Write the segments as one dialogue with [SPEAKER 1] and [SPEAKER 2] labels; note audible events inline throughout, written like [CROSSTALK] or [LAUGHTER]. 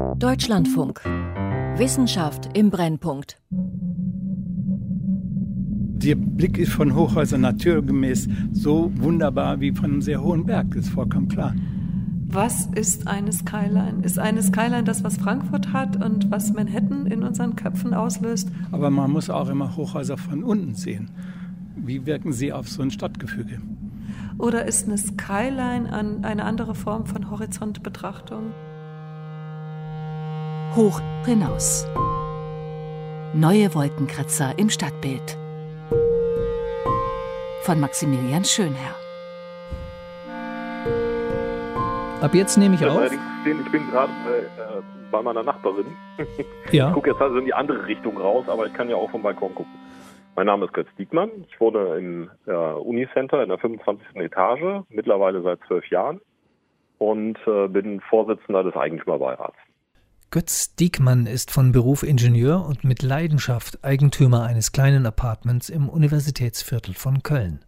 [SPEAKER 1] Deutschlandfunk. Wissenschaft im Brennpunkt.
[SPEAKER 2] Der Blick ist von Hochhäusern naturgemäß so wunderbar wie von einem sehr hohen Berg, das ist vollkommen klar.
[SPEAKER 3] Was ist eine Skyline? Ist eine Skyline das, was Frankfurt hat und was Manhattan in unseren Köpfen auslöst?
[SPEAKER 2] Aber man muss auch immer Hochhäuser von unten sehen. Wie wirken sie auf so ein Stadtgefüge?
[SPEAKER 3] Oder ist eine Skyline eine andere Form von Horizontbetrachtung?
[SPEAKER 1] Hoch hinaus. Neue Wolkenkratzer im Stadtbild. Von Maximilian Schönherr.
[SPEAKER 4] Ab jetzt nehme ich auf.
[SPEAKER 5] Ich bin gerade bei, äh, bei meiner Nachbarin. [LAUGHS]
[SPEAKER 4] Ja.
[SPEAKER 5] Ich gucke jetzt also in die andere Richtung raus, aber ich kann ja auch vom Balkon gucken. Mein Name ist Götz Diekmann. Ich wohne im äh, Unicenter in der 25. Etage, mittlerweile seit zwölf Jahren und äh, bin Vorsitzender des Eigentümerbeirats.
[SPEAKER 4] Götz Diekmann ist von Beruf Ingenieur und mit Leidenschaft Eigentümer eines kleinen Apartments im Universitätsviertel von Köln.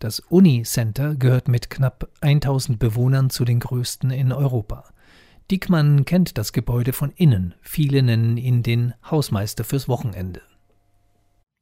[SPEAKER 4] Das Uni-Center gehört mit knapp 1000 Bewohnern zu den größten in Europa. Diekmann kennt das Gebäude von innen. Viele nennen ihn den Hausmeister fürs Wochenende.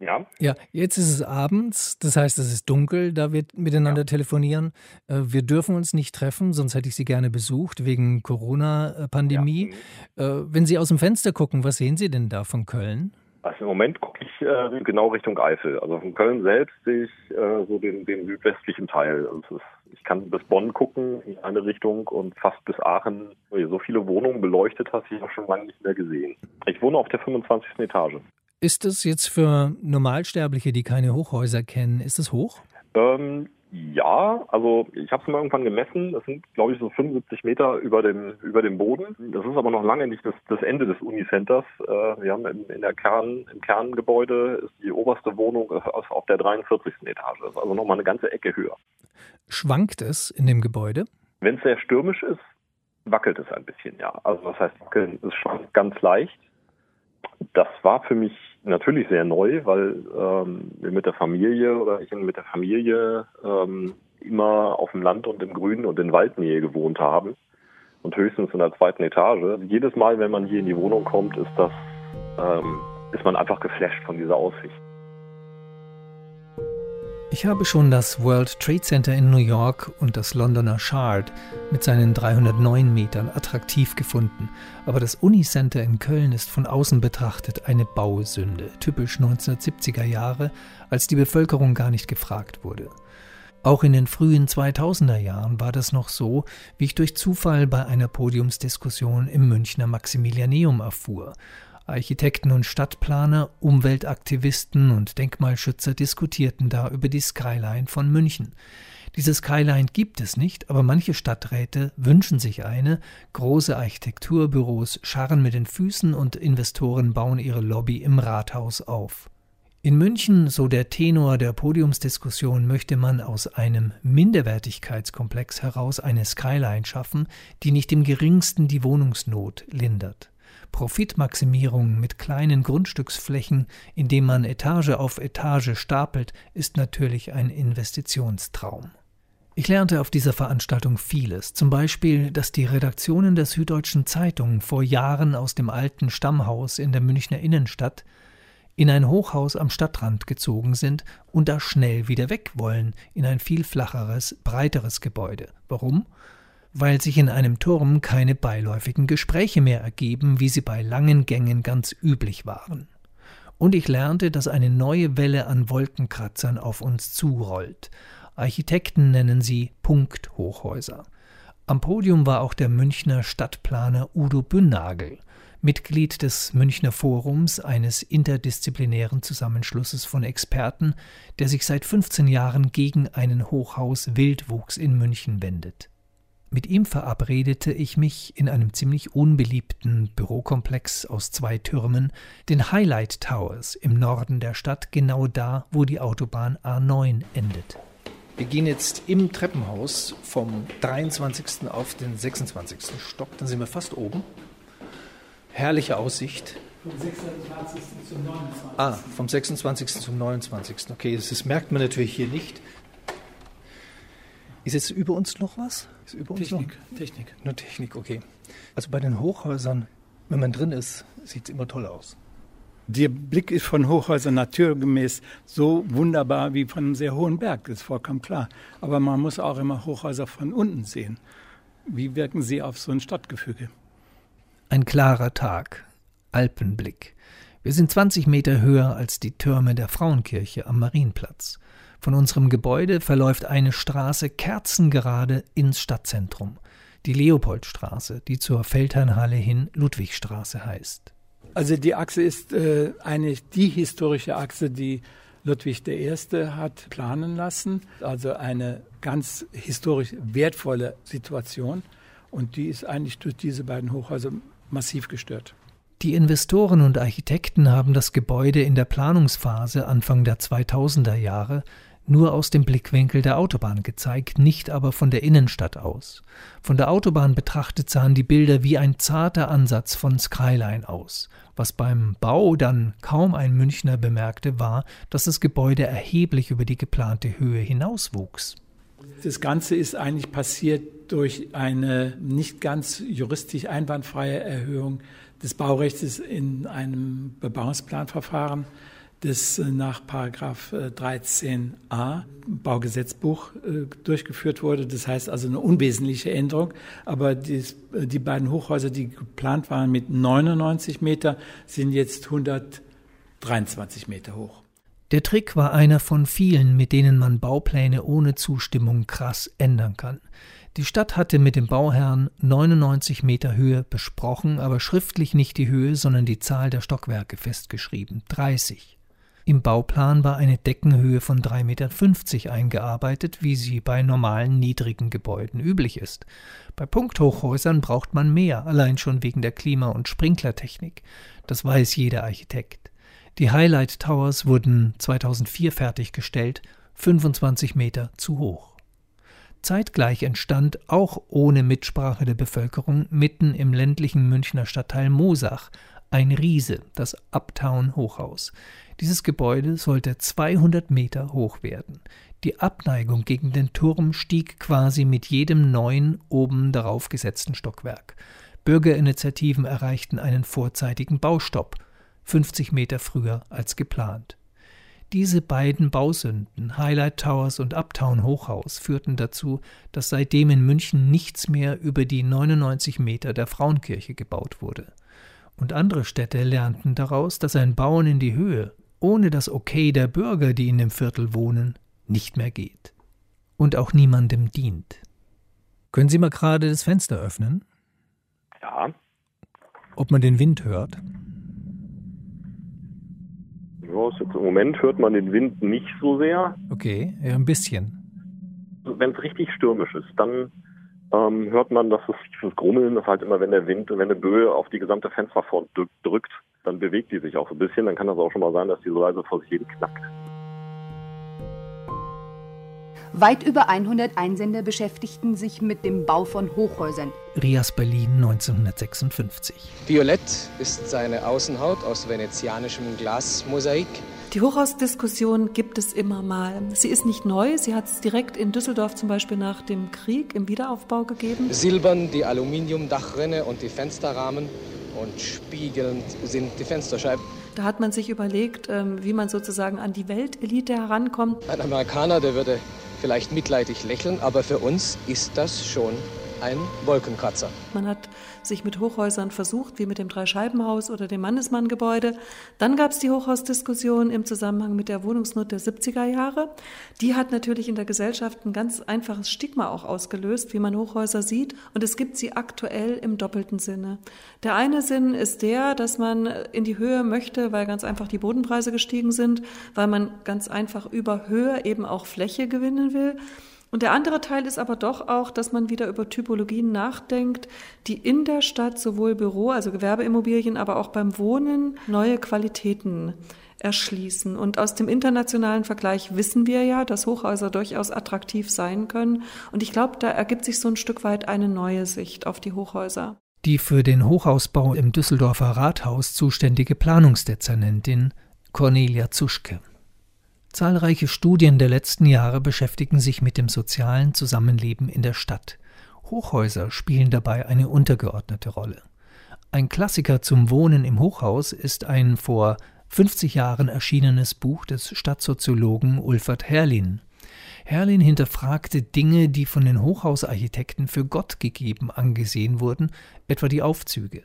[SPEAKER 5] Ja.
[SPEAKER 4] Ja, jetzt ist es abends, das heißt, es ist dunkel, da wir miteinander ja. telefonieren. Äh, wir dürfen uns nicht treffen, sonst hätte ich Sie gerne besucht, wegen Corona-Pandemie. Ja. Äh, wenn Sie aus dem Fenster gucken, was sehen Sie denn da von Köln?
[SPEAKER 5] Also im Moment gucke ich äh, genau Richtung Eifel. Also von Köln selbst sehe ich äh, so den, den südwestlichen Teil. Also ich kann bis Bonn gucken in eine Richtung und fast bis Aachen. So viele Wohnungen beleuchtet hast ich auch schon lange nicht mehr gesehen. Ich wohne auf der 25. Etage.
[SPEAKER 4] Ist es jetzt für Normalsterbliche, die keine Hochhäuser kennen, ist es hoch?
[SPEAKER 5] Ähm, ja, also ich habe es mal irgendwann gemessen. Das sind, glaube ich, so 75 Meter über dem über dem Boden. Das ist aber noch lange nicht das, das Ende des Unicenters. Äh, wir haben in, in, der Kern im Kerngebäude ist die oberste Wohnung auf der 43. Etage. Das ist also noch mal eine ganze Ecke höher.
[SPEAKER 4] Schwankt es in dem Gebäude?
[SPEAKER 5] Wenn es sehr stürmisch ist, wackelt es ein bisschen, ja. Also das heißt, wackeln ist schwankt ganz leicht. Das war für mich natürlich sehr neu, weil ähm, wir mit der Familie oder ich mit der Familie ähm, immer auf dem Land und im Grünen und in Waldnähe gewohnt haben und höchstens in der zweiten Etage. Jedes Mal, wenn man hier in die Wohnung kommt, ist das ähm, ist man einfach geflasht von dieser Aussicht.
[SPEAKER 4] Ich habe schon das World Trade Center in New York und das Londoner Shard mit seinen 309 Metern attraktiv gefunden, aber das Unicenter in Köln ist von außen betrachtet eine Bausünde, typisch 1970er Jahre, als die Bevölkerung gar nicht gefragt wurde. Auch in den frühen 2000er Jahren war das noch so, wie ich durch Zufall bei einer Podiumsdiskussion im Münchner Maximilianeum erfuhr, Architekten und Stadtplaner, Umweltaktivisten und Denkmalschützer diskutierten da über die Skyline von München. Diese Skyline gibt es nicht, aber manche Stadträte wünschen sich eine. Große Architekturbüros scharren mit den Füßen und Investoren bauen ihre Lobby im Rathaus auf. In München, so der Tenor der Podiumsdiskussion, möchte man aus einem Minderwertigkeitskomplex heraus eine Skyline schaffen, die nicht im geringsten die Wohnungsnot lindert. Profitmaximierung mit kleinen Grundstücksflächen, indem man Etage auf Etage stapelt, ist natürlich ein Investitionstraum. Ich lernte auf dieser Veranstaltung vieles, zum Beispiel, dass die Redaktionen der Süddeutschen Zeitung vor Jahren aus dem alten Stammhaus in der Münchner Innenstadt in ein Hochhaus am Stadtrand gezogen sind und da schnell wieder weg wollen in ein viel flacheres, breiteres Gebäude. Warum? Weil sich in einem Turm keine beiläufigen Gespräche mehr ergeben, wie sie bei langen Gängen ganz üblich waren. Und ich lernte, dass eine neue Welle an Wolkenkratzern auf uns zurollt. Architekten nennen sie Punkthochhäuser. Am Podium war auch der Münchner Stadtplaner Udo Bünnagel, Mitglied des Münchner Forums, eines interdisziplinären Zusammenschlusses von Experten, der sich seit 15 Jahren gegen einen Hochhaus-Wildwuchs in München wendet. Mit ihm verabredete ich mich in einem ziemlich unbeliebten Bürokomplex aus zwei Türmen, den Highlight Towers im Norden der Stadt, genau da, wo die Autobahn A9 endet. Wir gehen jetzt im Treppenhaus vom 23. auf den 26. Stock, dann sind wir fast oben. Herrliche Aussicht.
[SPEAKER 2] Vom 26. zum 29.
[SPEAKER 4] Ah, vom 26. zum 29. Okay, das, das merkt man natürlich hier nicht. Ist jetzt über uns noch was? Ist über
[SPEAKER 2] Technik,
[SPEAKER 4] noch?
[SPEAKER 2] Technik.
[SPEAKER 4] Nur Technik, okay. Also bei den Hochhäusern Wenn man drin ist, sieht es immer toll aus.
[SPEAKER 2] Der Blick ist von Hochhäusern naturgemäß so wunderbar wie von einem sehr hohen Berg, das ist vollkommen klar. Aber man muss auch immer Hochhäuser von unten sehen. Wie wirken sie auf so ein Stadtgefüge?
[SPEAKER 4] Ein klarer Tag, Alpenblick. Wir sind 20 Meter höher als die Türme der Frauenkirche am Marienplatz. Von unserem Gebäude verläuft eine Straße kerzengerade ins Stadtzentrum. Die Leopoldstraße, die zur Feldherrnhalle hin Ludwigstraße heißt.
[SPEAKER 2] Also die Achse ist äh, eigentlich die historische Achse, die Ludwig I. hat planen lassen. Also eine ganz historisch wertvolle Situation. Und die ist eigentlich durch diese beiden Hochhäuser massiv gestört.
[SPEAKER 4] Die Investoren und Architekten haben das Gebäude in der Planungsphase Anfang der 2000er Jahre nur aus dem Blickwinkel der Autobahn gezeigt, nicht aber von der Innenstadt aus. Von der Autobahn betrachtet sahen die Bilder wie ein zarter Ansatz von Skyline aus. Was beim Bau dann kaum ein Münchner bemerkte, war, dass das Gebäude erheblich über die geplante Höhe hinauswuchs.
[SPEAKER 2] Das Ganze ist eigentlich passiert durch eine nicht ganz juristisch einwandfreie Erhöhung des Baurechts in einem Bebauungsplanverfahren das äh, nach Paragraph 13a äh, Baugesetzbuch äh, durchgeführt wurde. Das heißt also eine unwesentliche Änderung. Aber die beiden Hochhäuser, die geplant waren mit 99 Meter, sind jetzt 123 Meter hoch.
[SPEAKER 4] Der Trick war einer von vielen, mit denen man Baupläne ohne Zustimmung krass ändern kann. Die Stadt hatte mit dem Bauherrn 99 Meter Höhe besprochen, aber schriftlich nicht die Höhe, sondern die Zahl der Stockwerke festgeschrieben, 30. Im Bauplan war eine Deckenhöhe von 3,50 Meter eingearbeitet, wie sie bei normalen niedrigen Gebäuden üblich ist. Bei Punkthochhäusern braucht man mehr, allein schon wegen der Klima- und Sprinklertechnik. Das weiß jeder Architekt. Die Highlight Towers wurden 2004 fertiggestellt, 25 Meter zu hoch. Zeitgleich entstand, auch ohne Mitsprache der Bevölkerung, mitten im ländlichen Münchner Stadtteil Mosach ein Riese, das Uptown Hochhaus. Dieses Gebäude sollte 200 Meter hoch werden. Die Abneigung gegen den Turm stieg quasi mit jedem neuen oben darauf gesetzten Stockwerk. Bürgerinitiativen erreichten einen vorzeitigen Baustopp, 50 Meter früher als geplant. Diese beiden Bausünden, Highlight Towers und Uptown Hochhaus, führten dazu, dass seitdem in München nichts mehr über die 99 Meter der Frauenkirche gebaut wurde. Und andere Städte lernten daraus, dass ein Bauen in die Höhe ohne das Okay der Bürger, die in dem Viertel wohnen, nicht mehr geht. Und auch niemandem dient. Können Sie mal gerade das Fenster öffnen?
[SPEAKER 5] Ja.
[SPEAKER 4] Ob man den Wind hört?
[SPEAKER 5] Ja, jetzt Im Moment hört man den Wind nicht so sehr.
[SPEAKER 4] Okay, ja, ein bisschen.
[SPEAKER 5] Wenn es richtig stürmisch ist, dann ähm, hört man, dass dieses Grummeln, das halt immer, wenn der Wind, wenn eine Böe auf die gesamte Fensterfront drückt, dann bewegt die sich auch so ein bisschen. Dann kann das auch schon mal sein, dass die so leise vor sich hin knackt.
[SPEAKER 6] Weit über 100 Einsender beschäftigten sich mit dem Bau von Hochhäusern.
[SPEAKER 4] Rias Berlin 1956.
[SPEAKER 7] Violett ist seine Außenhaut aus venezianischem Glasmosaik.
[SPEAKER 3] Die Hochhausdiskussion gibt es immer mal. Sie ist nicht neu. Sie hat es direkt in Düsseldorf zum Beispiel nach dem Krieg im Wiederaufbau gegeben.
[SPEAKER 7] Silbern die Aluminiumdachrinne und die Fensterrahmen und spiegelnd sind die Fensterscheiben.
[SPEAKER 3] Da hat man sich überlegt, ähm, wie man sozusagen an die Weltelite herankommt.
[SPEAKER 7] Ein Amerikaner, der würde vielleicht mitleidig lächeln, aber für uns ist das schon ein Wolkenkratzer.
[SPEAKER 3] Man hat sich mit Hochhäusern versucht, wie mit dem Dreischeibenhaus oder dem Mannesmann-Gebäude. Dann gab es die Hochhausdiskussion im Zusammenhang mit der Wohnungsnot der 70er Jahre. Die hat natürlich in der Gesellschaft ein ganz einfaches Stigma auch ausgelöst, wie man Hochhäuser sieht. Und es gibt sie aktuell im doppelten Sinne. Der eine Sinn ist der, dass man in die Höhe möchte, weil ganz einfach die Bodenpreise gestiegen sind, weil man ganz einfach über Höhe eben auch Fläche gewinnen will. Und der andere Teil ist aber doch auch, dass man wieder über Typologien nachdenkt, die in der Stadt sowohl Büro, also Gewerbeimmobilien, aber auch beim Wohnen neue Qualitäten erschließen. Und aus dem internationalen Vergleich wissen wir ja, dass Hochhäuser durchaus attraktiv sein können. Und ich glaube, da ergibt sich so ein Stück weit eine neue Sicht auf die Hochhäuser.
[SPEAKER 4] Die für den Hochhausbau im Düsseldorfer Rathaus zuständige Planungsdezernentin Cornelia Zuschke. Zahlreiche Studien der letzten Jahre beschäftigen sich mit dem sozialen Zusammenleben in der Stadt. Hochhäuser spielen dabei eine untergeordnete Rolle. Ein Klassiker zum Wohnen im Hochhaus ist ein vor 50 Jahren erschienenes Buch des Stadtsoziologen Ulfert Herrlin. Herrlin hinterfragte Dinge, die von den Hochhausarchitekten für Gott gegeben angesehen wurden, etwa die Aufzüge.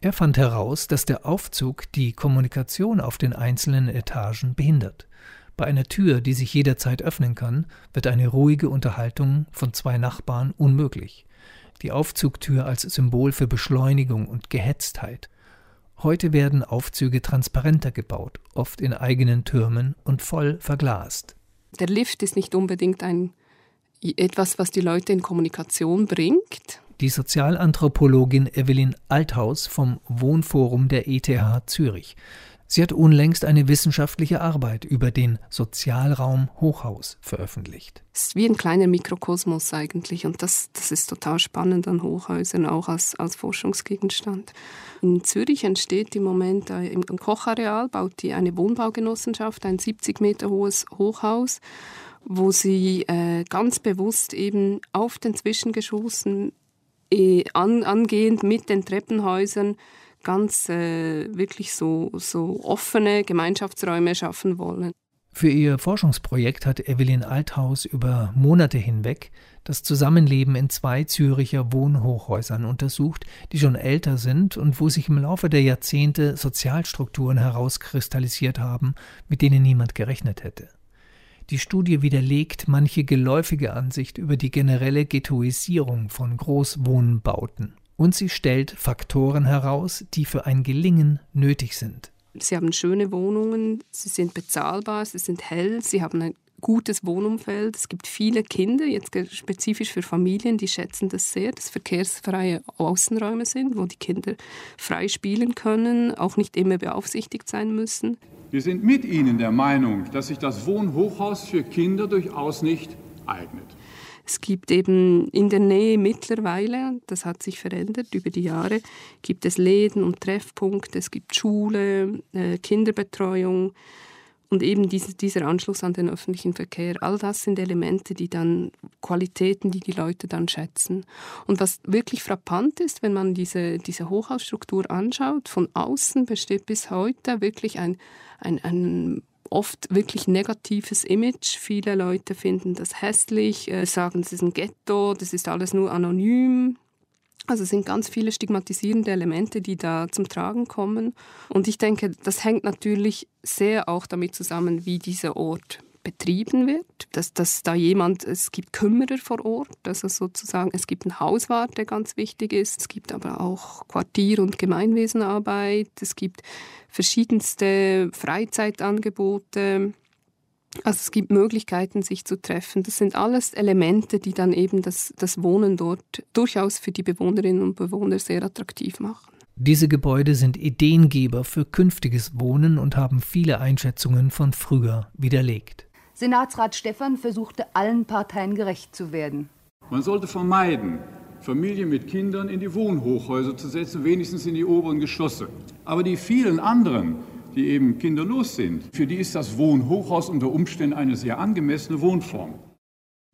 [SPEAKER 4] Er fand heraus, dass der Aufzug die Kommunikation auf den einzelnen Etagen behindert. Bei einer Tür, die sich jederzeit öffnen kann, wird eine ruhige Unterhaltung von zwei Nachbarn unmöglich. Die Aufzugtür als Symbol für Beschleunigung und Gehetztheit. Heute werden Aufzüge transparenter gebaut, oft in eigenen Türmen und voll verglast.
[SPEAKER 8] Der Lift ist nicht unbedingt ein etwas, was die Leute in Kommunikation bringt.
[SPEAKER 4] Die Sozialanthropologin Evelyn Althaus vom Wohnforum der ETH Zürich Sie hat unlängst eine wissenschaftliche Arbeit über den Sozialraum Hochhaus veröffentlicht.
[SPEAKER 8] Es ist wie ein kleiner Mikrokosmos eigentlich und das, das ist total spannend an Hochhäusern, auch als, als Forschungsgegenstand. In Zürich entsteht im Moment im Kochareal, baut die eine Wohnbaugenossenschaft, ein 70 Meter hohes Hochhaus, wo sie äh, ganz bewusst eben auf den Zwischengeschossen äh, an, angehend mit den Treppenhäusern ganz äh, wirklich so, so offene Gemeinschaftsräume schaffen wollen.
[SPEAKER 4] Für ihr Forschungsprojekt hat Evelyn Althaus über Monate hinweg das Zusammenleben in zwei Züricher Wohnhochhäusern untersucht, die schon älter sind und wo sich im Laufe der Jahrzehnte Sozialstrukturen herauskristallisiert haben, mit denen niemand gerechnet hätte. Die Studie widerlegt manche geläufige Ansicht über die generelle Ghettoisierung von Großwohnbauten und sie stellt Faktoren heraus, die für ein Gelingen nötig sind.
[SPEAKER 8] Sie haben schöne Wohnungen, sie sind bezahlbar, sie sind hell, sie haben ein gutes Wohnumfeld. Es gibt viele Kinder, jetzt spezifisch für Familien, die schätzen das sehr, dass verkehrsfreie Außenräume sind, wo die Kinder frei spielen können, auch nicht immer beaufsichtigt sein müssen.
[SPEAKER 9] Wir sind mit Ihnen der Meinung, dass sich das Wohnhochhaus für Kinder durchaus nicht eignet.
[SPEAKER 8] Es gibt eben in der Nähe mittlerweile, das hat sich verändert über die Jahre, gibt es Läden und Treffpunkte, es gibt Schule, äh, Kinderbetreuung und eben diese, dieser Anschluss an den öffentlichen Verkehr. All das sind Elemente, die dann Qualitäten, die die Leute dann schätzen. Und was wirklich frappant ist, wenn man diese, diese Hochhausstruktur anschaut, von außen besteht bis heute wirklich ein, ein, ein oft wirklich negatives Image. Viele Leute finden das hässlich, äh, sagen, es ist ein Ghetto, das ist alles nur anonym. Also es sind ganz viele stigmatisierende Elemente, die da zum Tragen kommen. Und ich denke, das hängt natürlich sehr auch damit zusammen, wie dieser Ort betrieben wird, dass, dass da jemand, es gibt Kümmerer vor Ort, also sozusagen, es gibt einen Hauswart, der ganz wichtig ist, es gibt aber auch Quartier- und Gemeinwesenarbeit, es gibt verschiedenste Freizeitangebote, also es gibt Möglichkeiten, sich zu treffen. Das sind alles Elemente, die dann eben das, das Wohnen dort durchaus für die Bewohnerinnen und Bewohner sehr attraktiv machen.
[SPEAKER 4] Diese Gebäude sind Ideengeber für künftiges Wohnen und haben viele Einschätzungen von früher widerlegt.
[SPEAKER 6] Senatsrat Stephan versuchte allen Parteien gerecht zu werden.
[SPEAKER 9] Man sollte vermeiden, Familien mit Kindern in die Wohnhochhäuser zu setzen, wenigstens in die oberen Geschosse. Aber die vielen anderen, die eben kinderlos sind, für die ist das Wohnhochhaus unter Umständen eine sehr angemessene Wohnform.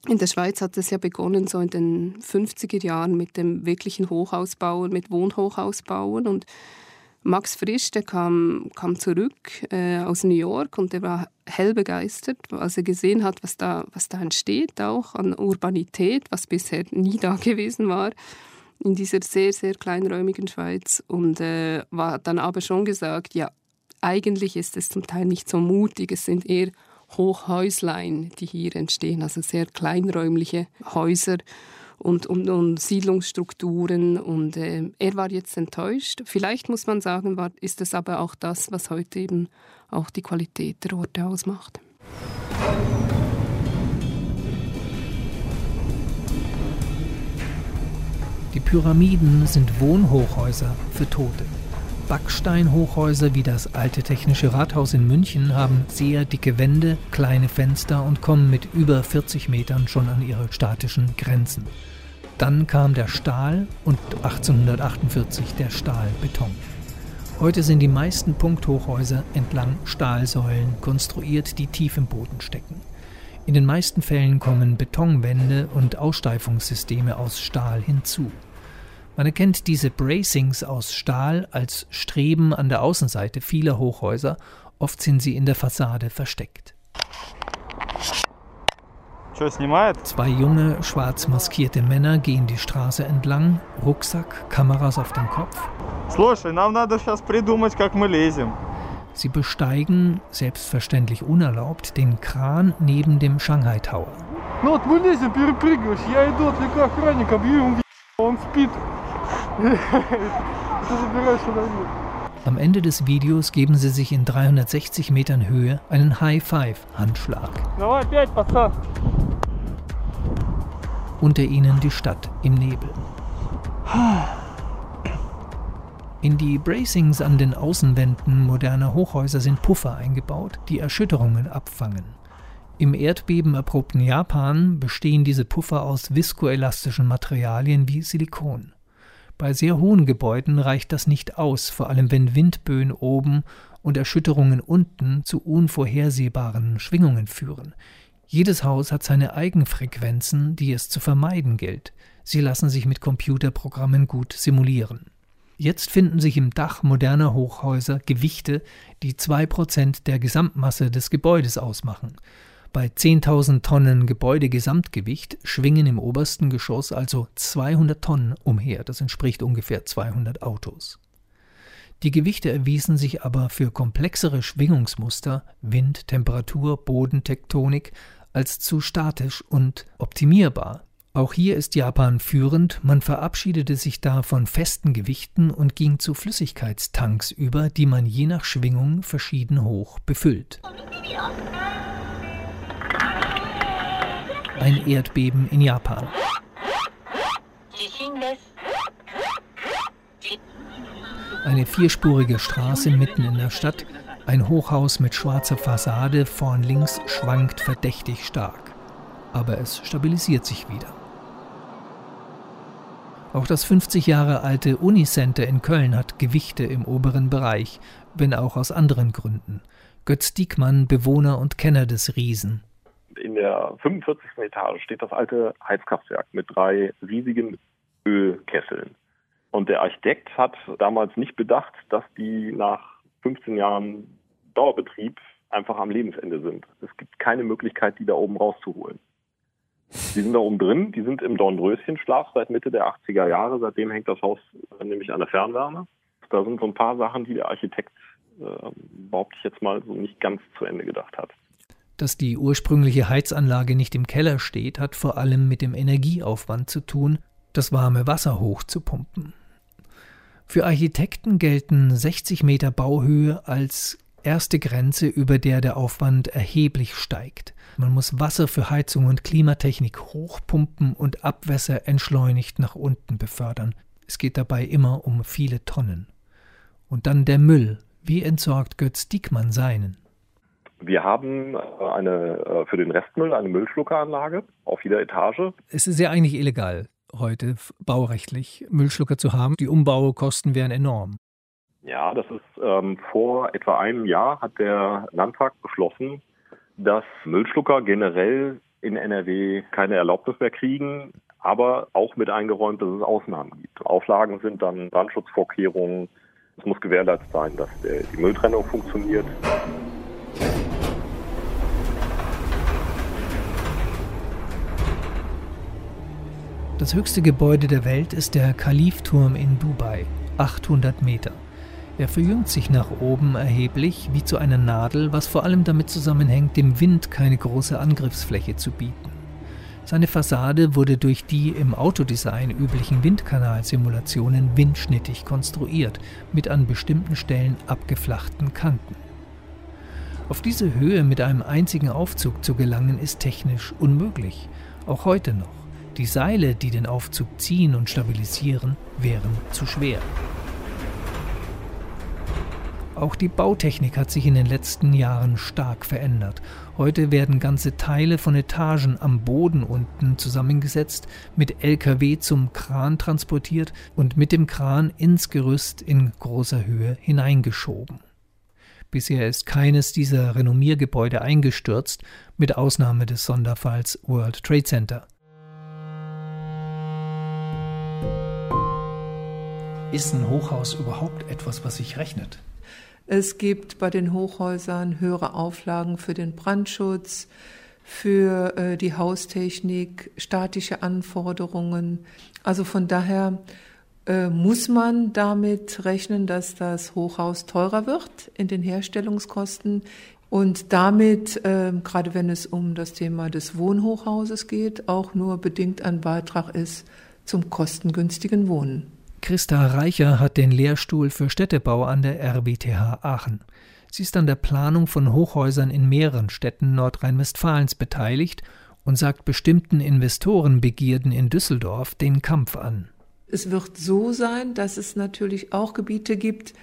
[SPEAKER 8] In der Schweiz hat es ja begonnen, so in den 50er Jahren mit dem wirklichen Hochhausbauen, mit Wohnhochhausbauen. Und Max Frisch, der kam, kam zurück äh, aus New York und der war hell begeistert, als er gesehen hat, was da, was da entsteht, auch an Urbanität, was bisher nie da [LAUGHS] gewesen war in dieser sehr, sehr kleinräumigen Schweiz. Und äh, war dann aber schon gesagt, ja, eigentlich ist es zum Teil nicht so mutig, es sind eher Hochhäuslein, die hier entstehen, also sehr kleinräumliche Häuser und, und, und Siedlungsstrukturen. Und äh, er war jetzt enttäuscht. Vielleicht muss man sagen, war, ist es aber auch das, was heute eben auch die Qualität der Orte ausmacht.
[SPEAKER 4] Die Pyramiden sind Wohnhochhäuser für Tote. Backsteinhochhäuser wie das alte Technische Rathaus in München haben sehr dicke Wände, kleine Fenster und kommen mit über 40 Metern schon an ihre statischen Grenzen. Dann kam der Stahl und 1848 der Stahlbeton. Heute sind die meisten Punkthochhäuser entlang Stahlsäulen konstruiert, die tief im Boden stecken. In den meisten Fällen kommen Betonwände und Aussteifungssysteme aus Stahl hinzu. Man erkennt diese Bracings aus Stahl als Streben an der Außenseite vieler Hochhäuser, oft sind sie in der Fassade versteckt. Zwei junge, schwarz maskierte Männer gehen die Straße entlang, Rucksack, Kameras auf dem Kopf. Sie besteigen, selbstverständlich unerlaubt, den Kran neben dem Shanghai Tower. [LAUGHS] Am Ende des Videos geben sie sich in 360 Metern Höhe einen High-Five-Handschlag. Unter ihnen die Stadt im Nebel. In die Bracings an den Außenwänden moderner Hochhäuser sind Puffer eingebaut, die Erschütterungen abfangen. Im erdbebenerprobten Japan bestehen diese Puffer aus viskoelastischen Materialien wie Silikon. Bei sehr hohen Gebäuden reicht das nicht aus, vor allem wenn Windböen oben und Erschütterungen unten zu unvorhersehbaren Schwingungen führen. Jedes Haus hat seine Eigenfrequenzen, die es zu vermeiden gilt. Sie lassen sich mit Computerprogrammen gut simulieren. Jetzt finden sich im Dach moderner Hochhäuser Gewichte, die 2% der Gesamtmasse des Gebäudes ausmachen. Bei 10.000 Tonnen Gebäudegesamtgewicht schwingen im obersten Geschoss also 200 Tonnen umher. Das entspricht ungefähr 200 Autos. Die Gewichte erwiesen sich aber für komplexere Schwingungsmuster, Wind, Temperatur, Bodentektonik als zu statisch und optimierbar. Auch hier ist Japan führend, man verabschiedete sich da von festen Gewichten und ging zu Flüssigkeitstanks über, die man je nach Schwingung verschieden hoch befüllt. Ein Erdbeben in Japan. Eine vierspurige Straße mitten in der Stadt, ein Hochhaus mit schwarzer Fassade vorn links schwankt verdächtig stark. Aber es stabilisiert sich wieder. Auch das 50 Jahre alte Unicenter in Köln hat Gewichte im oberen Bereich, wenn auch aus anderen Gründen. Götz Diekmann, Bewohner und Kenner des Riesen.
[SPEAKER 5] Der 45. Etage steht das alte Heizkraftwerk mit drei riesigen Ölkesseln. Und der Architekt hat damals nicht bedacht, dass die nach 15 Jahren Dauerbetrieb einfach am Lebensende sind. Es gibt keine Möglichkeit, die da oben rauszuholen. Die sind da oben drin, die sind im Dornröschenschlaf seit Mitte der 80er Jahre. Seitdem hängt das Haus nämlich an der Fernwärme. Da sind so ein paar Sachen, die der Architekt, äh, behaupte ich jetzt mal, so nicht ganz zu Ende gedacht hat.
[SPEAKER 4] Dass die ursprüngliche Heizanlage nicht im Keller steht, hat vor allem mit dem Energieaufwand zu tun, das warme Wasser hochzupumpen. Für Architekten gelten 60 Meter Bauhöhe als erste Grenze, über der der Aufwand erheblich steigt. Man muss Wasser für Heizung und Klimatechnik hochpumpen und Abwässer entschleunigt nach unten befördern. Es geht dabei immer um viele Tonnen. Und dann der Müll. Wie entsorgt Götz Diekmann seinen?
[SPEAKER 5] Wir haben äh, eine, äh, für den Restmüll eine Müllschluckeranlage auf jeder Etage.
[SPEAKER 4] Es ist ja eigentlich illegal, heute baurechtlich Müllschlucker zu haben. Die Umbaukosten wären enorm.
[SPEAKER 5] Ja, das ist ähm, vor etwa einem Jahr hat der Landtag beschlossen, dass Müllschlucker generell in NRW keine Erlaubnis mehr kriegen, aber auch mit eingeräumt, dass es Ausnahmen gibt. Auflagen sind dann Brandschutzvorkehrungen. Es muss gewährleistet sein, dass der, die Mülltrennung funktioniert.
[SPEAKER 4] Das höchste Gebäude der Welt ist der Kalifturm in Dubai, 800 Meter. Er verjüngt sich nach oben erheblich wie zu einer Nadel, was vor allem damit zusammenhängt, dem Wind keine große Angriffsfläche zu bieten. Seine Fassade wurde durch die im Autodesign üblichen Windkanalsimulationen windschnittig konstruiert, mit an bestimmten Stellen abgeflachten Kanten. Auf diese Höhe mit einem einzigen Aufzug zu gelangen, ist technisch unmöglich, auch heute noch. Die Seile, die den Aufzug ziehen und stabilisieren, wären zu schwer. Auch die Bautechnik hat sich in den letzten Jahren stark verändert. Heute werden ganze Teile von Etagen am Boden unten zusammengesetzt, mit LKW zum Kran transportiert und mit dem Kran ins Gerüst in großer Höhe hineingeschoben. Bisher ist keines dieser Renommiergebäude eingestürzt, mit Ausnahme des Sonderfalls World Trade Center. Ist ein Hochhaus überhaupt etwas, was sich rechnet?
[SPEAKER 10] Es gibt bei den Hochhäusern höhere Auflagen für den Brandschutz, für äh, die Haustechnik, statische Anforderungen. Also von daher äh, muss man damit rechnen, dass das Hochhaus teurer wird in den Herstellungskosten und damit, äh, gerade wenn es um das Thema des Wohnhochhauses geht, auch nur bedingt ein Beitrag ist zum kostengünstigen Wohnen.
[SPEAKER 4] Christa Reicher hat den Lehrstuhl für Städtebau an der RWTH Aachen. Sie ist an der Planung von Hochhäusern in mehreren Städten Nordrhein-Westfalens beteiligt und sagt bestimmten Investorenbegierden in Düsseldorf den Kampf an.
[SPEAKER 10] Es wird so sein, dass es natürlich auch Gebiete gibt,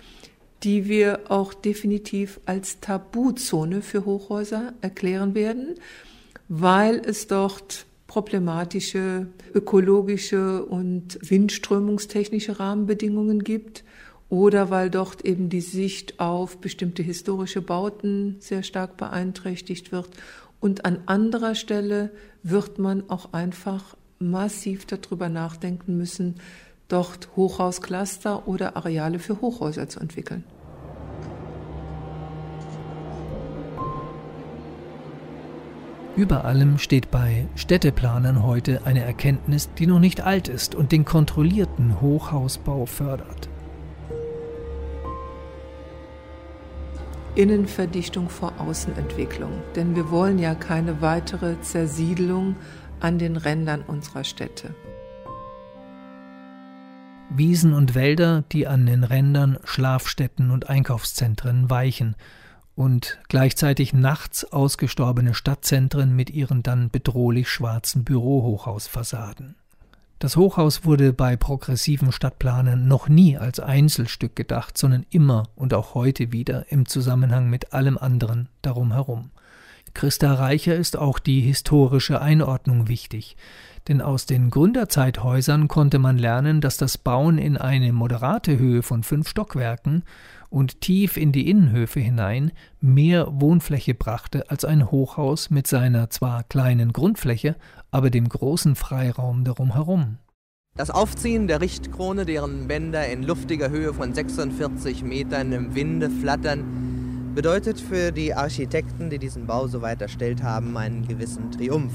[SPEAKER 10] die wir auch definitiv als Tabuzone für Hochhäuser erklären werden, weil es dort problematische ökologische und windströmungstechnische Rahmenbedingungen gibt oder weil dort eben die Sicht auf bestimmte historische Bauten sehr stark beeinträchtigt wird. Und an anderer Stelle wird man auch einfach massiv darüber nachdenken müssen, dort Hochhauscluster oder Areale für Hochhäuser zu entwickeln.
[SPEAKER 4] Über allem steht bei Städteplanern heute eine Erkenntnis, die noch nicht alt ist und den kontrollierten Hochhausbau fördert.
[SPEAKER 10] Innenverdichtung vor Außenentwicklung, denn wir wollen ja keine weitere Zersiedelung an den Rändern unserer Städte.
[SPEAKER 4] Wiesen und Wälder, die an den Rändern Schlafstätten und Einkaufszentren weichen und gleichzeitig nachts ausgestorbene Stadtzentren mit ihren dann bedrohlich schwarzen Bürohochhausfassaden. Das Hochhaus wurde bei progressiven Stadtplanern noch nie als Einzelstück gedacht, sondern immer und auch heute wieder im Zusammenhang mit allem anderen darum herum. Christa Reicher ist auch die historische Einordnung wichtig, denn aus den Gründerzeithäusern konnte man lernen, dass das Bauen in eine moderate Höhe von fünf Stockwerken und tief in die Innenhöfe hinein mehr Wohnfläche brachte als ein Hochhaus mit seiner zwar kleinen Grundfläche, aber dem großen Freiraum darum herum.
[SPEAKER 11] Das Aufziehen der Richtkrone, deren Bänder in luftiger Höhe von 46 Metern im Winde flattern, bedeutet für die Architekten, die diesen Bau so weit erstellt haben, einen gewissen Triumph.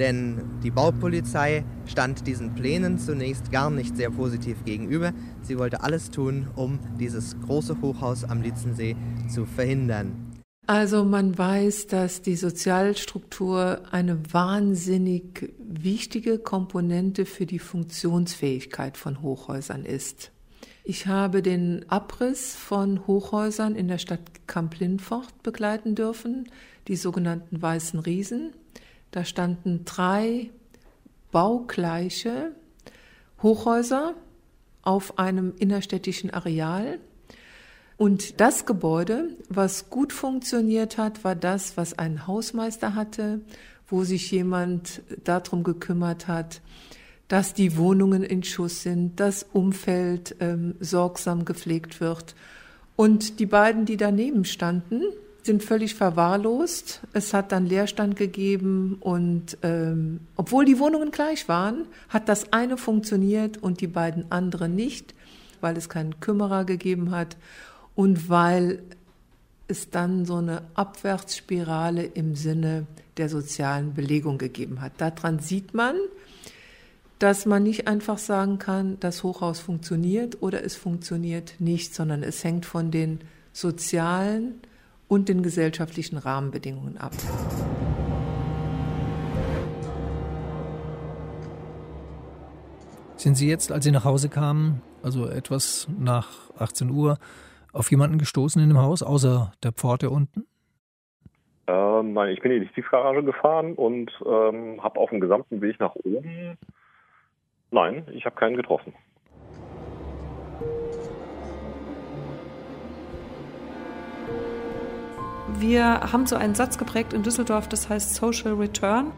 [SPEAKER 11] Denn die Baupolizei stand diesen Plänen zunächst gar nicht sehr positiv gegenüber. Sie wollte alles tun, um dieses große Hochhaus am Lietzensee zu verhindern.
[SPEAKER 10] Also man weiß, dass die Sozialstruktur eine wahnsinnig wichtige Komponente für die Funktionsfähigkeit von Hochhäusern ist. Ich habe den Abriss von Hochhäusern in der Stadt Kamp-Lindfort begleiten dürfen, die sogenannten Weißen Riesen. Da standen drei baugleiche Hochhäuser auf einem innerstädtischen Areal. Und das Gebäude, was gut funktioniert hat, war das, was ein Hausmeister hatte, wo sich jemand darum gekümmert hat, dass die Wohnungen in Schuss sind, das Umfeld ähm, sorgsam gepflegt wird. Und die beiden, die daneben standen, sind völlig verwahrlost. Es hat dann Leerstand gegeben und ähm, obwohl die Wohnungen gleich waren, hat das eine funktioniert und die beiden anderen nicht, weil es keinen Kümmerer gegeben hat und weil es dann so eine Abwärtsspirale im Sinne der sozialen Belegung gegeben hat. Daran sieht man, dass man nicht einfach sagen kann, das Hochhaus funktioniert oder es funktioniert nicht, sondern es hängt von den sozialen und den gesellschaftlichen Rahmenbedingungen ab.
[SPEAKER 4] Sind Sie jetzt, als Sie nach Hause kamen, also etwas nach 18 Uhr, auf jemanden gestoßen in dem Haus, außer der Pforte unten?
[SPEAKER 5] Ähm, nein, ich bin in die Tiefgarage gefahren und ähm, habe auf dem gesamten Weg nach oben. Nein, ich habe keinen getroffen.
[SPEAKER 3] Wir haben so einen Satz geprägt in Düsseldorf, das heißt Social Return.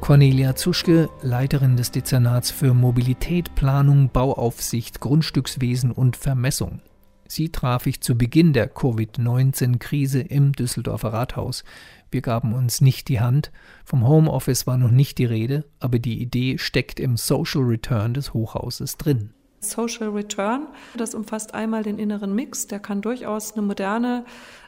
[SPEAKER 4] Cornelia Zuschke, Leiterin des Dezernats für Mobilität, Planung, Bauaufsicht, Grundstückswesen und Vermessung. Sie traf ich zu Beginn der Covid-19-Krise im Düsseldorfer Rathaus. Wir gaben uns nicht die Hand, vom Homeoffice war noch nicht die Rede, aber die Idee steckt im Social Return des Hochhauses drin.
[SPEAKER 3] Social Return. Das umfasst einmal den inneren Mix, der kann durchaus eine moderne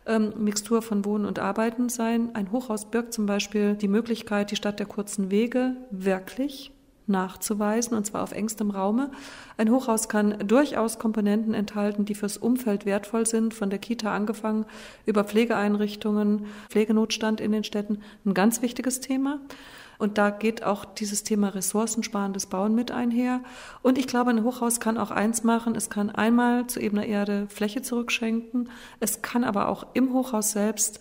[SPEAKER 3] ähm, Mixtur von Wohnen und Arbeiten sein. Ein Hochhaus birgt zum Beispiel die Möglichkeit, die Stadt der kurzen Wege wirklich nachzuweisen, und zwar auf engstem Raume. Ein Hochhaus kann durchaus Komponenten enthalten, die fürs Umfeld wertvoll sind, von der Kita angefangen über Pflegeeinrichtungen, Pflegenotstand in den Städten, ein ganz wichtiges Thema. Und da geht auch dieses Thema ressourcensparendes Bauen mit einher. Und ich glaube, ein Hochhaus kann auch eins machen. Es kann einmal zu ebener Erde Fläche zurückschenken. Es kann aber auch im Hochhaus selbst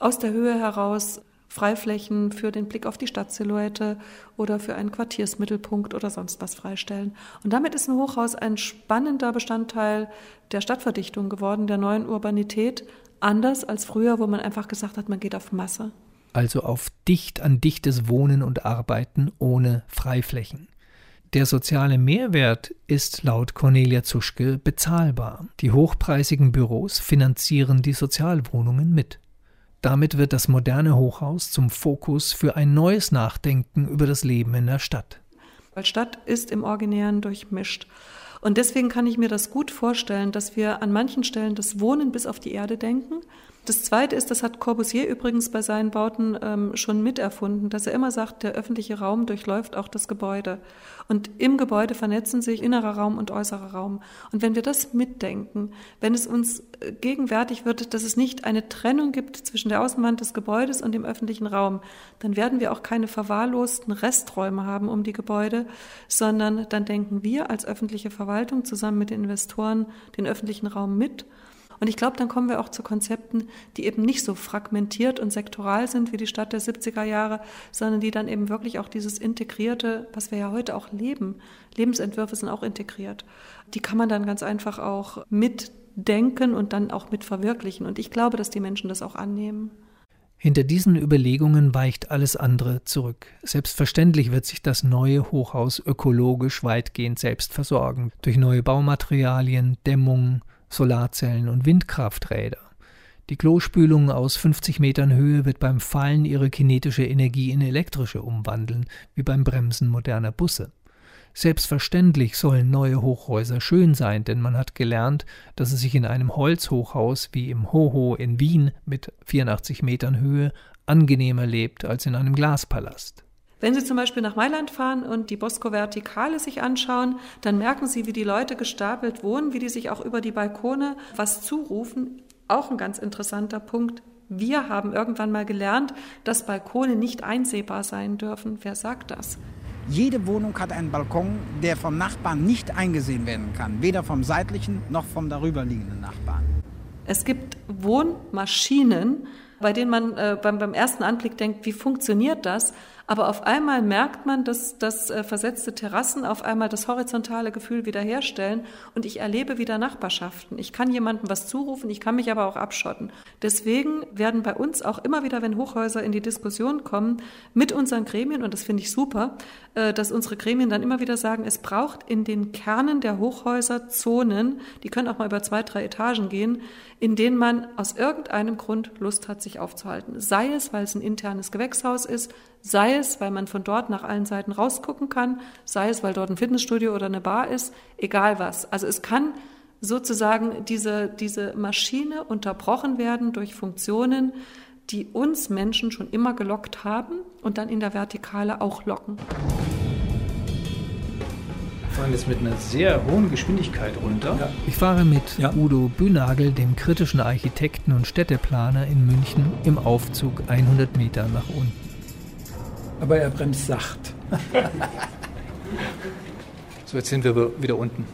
[SPEAKER 3] aus der Höhe heraus Freiflächen für den Blick auf die Stadtsilhouette oder für einen Quartiersmittelpunkt oder sonst was freistellen. Und damit ist ein Hochhaus ein spannender Bestandteil der Stadtverdichtung geworden, der neuen Urbanität, anders als früher, wo man einfach gesagt hat, man geht auf Masse
[SPEAKER 4] also auf dicht an dichtes Wohnen und Arbeiten ohne Freiflächen. Der soziale Mehrwert ist laut Cornelia Zuschke bezahlbar. Die hochpreisigen Büros finanzieren die Sozialwohnungen mit. Damit wird das moderne Hochhaus zum Fokus für ein neues Nachdenken über das Leben in der Stadt.
[SPEAKER 3] Weil Stadt ist im Originären durchmischt. Und deswegen kann ich mir das gut vorstellen, dass wir an manchen Stellen das Wohnen bis auf die Erde denken, das Zweite ist, das hat Corbusier übrigens bei seinen Bauten ähm, schon miterfunden, dass er immer sagt, der öffentliche Raum durchläuft auch das Gebäude. Und im Gebäude vernetzen sich innerer Raum und äußerer Raum. Und wenn wir das mitdenken, wenn es uns äh, gegenwärtig wird, dass es nicht eine Trennung gibt zwischen der Außenwand des Gebäudes und dem öffentlichen Raum, dann werden wir auch keine verwahrlosten Resträume haben um die Gebäude, sondern dann denken wir als öffentliche Verwaltung zusammen mit den Investoren den öffentlichen Raum mit und ich glaube, dann kommen wir auch zu Konzepten, die eben nicht so fragmentiert und sektoral sind wie die Stadt der 70er Jahre, sondern die dann eben wirklich auch dieses integrierte, was wir ja heute auch leben, Lebensentwürfe sind auch integriert. Die kann man dann ganz einfach auch mitdenken und dann auch mit verwirklichen. Und ich glaube, dass die Menschen das auch annehmen.
[SPEAKER 4] Hinter diesen Überlegungen weicht alles andere zurück. Selbstverständlich wird sich das neue Hochhaus ökologisch weitgehend selbst versorgen, durch neue Baumaterialien, Dämmung, Solarzellen und Windkrafträder. Die Klospülung aus 50 Metern Höhe wird beim Fallen ihre kinetische Energie in elektrische umwandeln, wie beim Bremsen moderner Busse. Selbstverständlich sollen neue Hochhäuser schön sein, denn man hat gelernt, dass es sich in einem Holzhochhaus wie im Hoho in Wien mit 84 Metern Höhe angenehmer lebt als in einem Glaspalast.
[SPEAKER 3] Wenn Sie zum Beispiel nach Mailand fahren und die Bosco Vertikale sich anschauen, dann merken Sie, wie die Leute gestapelt wohnen, wie die sich auch über die Balkone was zurufen. Auch ein ganz interessanter Punkt. Wir haben irgendwann mal gelernt, dass Balkone nicht einsehbar sein dürfen. Wer sagt das?
[SPEAKER 12] Jede Wohnung hat einen Balkon, der vom Nachbarn nicht eingesehen werden kann, weder vom seitlichen noch vom darüberliegenden Nachbarn.
[SPEAKER 3] Es gibt Wohnmaschinen, bei denen man äh, beim, beim ersten Anblick denkt, wie funktioniert das? Aber auf einmal merkt man, dass, dass äh, versetzte Terrassen auf einmal das horizontale Gefühl wiederherstellen und ich erlebe wieder Nachbarschaften. Ich kann jemandem was zurufen, ich kann mich aber auch abschotten. Deswegen werden bei uns auch immer wieder, wenn Hochhäuser in die Diskussion kommen, mit unseren Gremien, und das finde ich super, äh, dass unsere Gremien dann immer wieder sagen, es braucht in den Kernen der Hochhäuser Zonen, die können auch mal über zwei, drei Etagen gehen, in denen man aus irgendeinem Grund Lust hat, sich aufzuhalten. Sei es, weil es ein internes Gewächshaus ist, sei es, weil man von dort nach allen Seiten rausgucken kann, sei es, weil dort ein Fitnessstudio oder eine Bar ist, egal was. Also es kann sozusagen diese, diese Maschine unterbrochen werden durch Funktionen, die uns Menschen schon immer gelockt haben und dann in der Vertikale auch locken.
[SPEAKER 13] Wir fahren jetzt mit einer sehr hohen Geschwindigkeit runter. Ja.
[SPEAKER 4] Ich fahre mit ja. Udo Bünagel, dem kritischen Architekten und Städteplaner in München, im Aufzug 100 Meter nach unten
[SPEAKER 2] aber er bremst sacht. [LAUGHS]
[SPEAKER 13] so, jetzt sind wir wieder unten.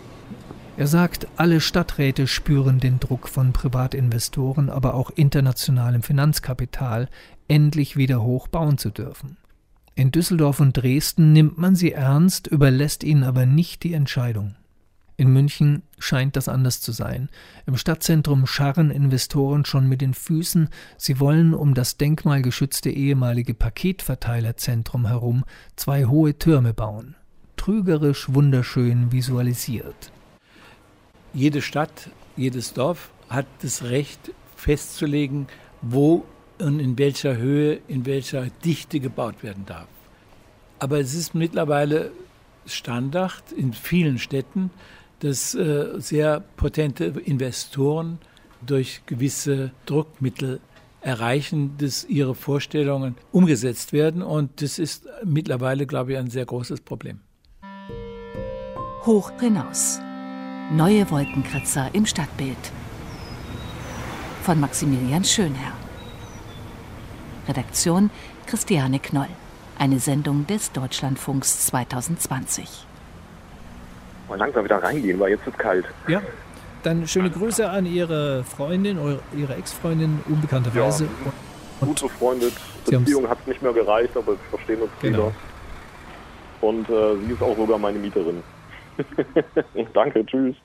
[SPEAKER 4] Er sagt, alle Stadträte spüren den Druck von Privatinvestoren, aber auch internationalem Finanzkapital, endlich wieder hoch bauen zu dürfen. In Düsseldorf und Dresden nimmt man sie ernst, überlässt ihnen aber nicht die Entscheidung. In München scheint das anders zu sein. Im Stadtzentrum scharren Investoren schon mit den Füßen. Sie wollen um das denkmalgeschützte ehemalige Paketverteilerzentrum herum zwei hohe Türme bauen. Trügerisch wunderschön visualisiert.
[SPEAKER 2] Jede Stadt, jedes Dorf hat das Recht festzulegen, wo und in welcher Höhe, in welcher Dichte gebaut werden darf. Aber es ist mittlerweile Standard in vielen Städten, dass äh, sehr potente Investoren durch gewisse Druckmittel erreichen, dass ihre Vorstellungen umgesetzt werden. Und das ist mittlerweile, glaube ich, ein sehr großes Problem.
[SPEAKER 1] Hoch hinaus. Neue Wolkenkratzer im Stadtbild. Von Maximilian Schönherr. Redaktion Christiane Knoll. Eine Sendung des Deutschlandfunks 2020.
[SPEAKER 5] Mal langsam wieder reingehen, weil jetzt ist es kalt.
[SPEAKER 4] Ja, dann schöne Grüße an Ihre Freundin, Ihre Ex-Freundin, unbekannterweise.
[SPEAKER 5] Ja, gut befreundet. Beziehung hat nicht mehr gereicht, aber wir verstehen uns genau. wieder. Und äh, sie ist auch sogar meine Mieterin. [LAUGHS] Danke, tschüss.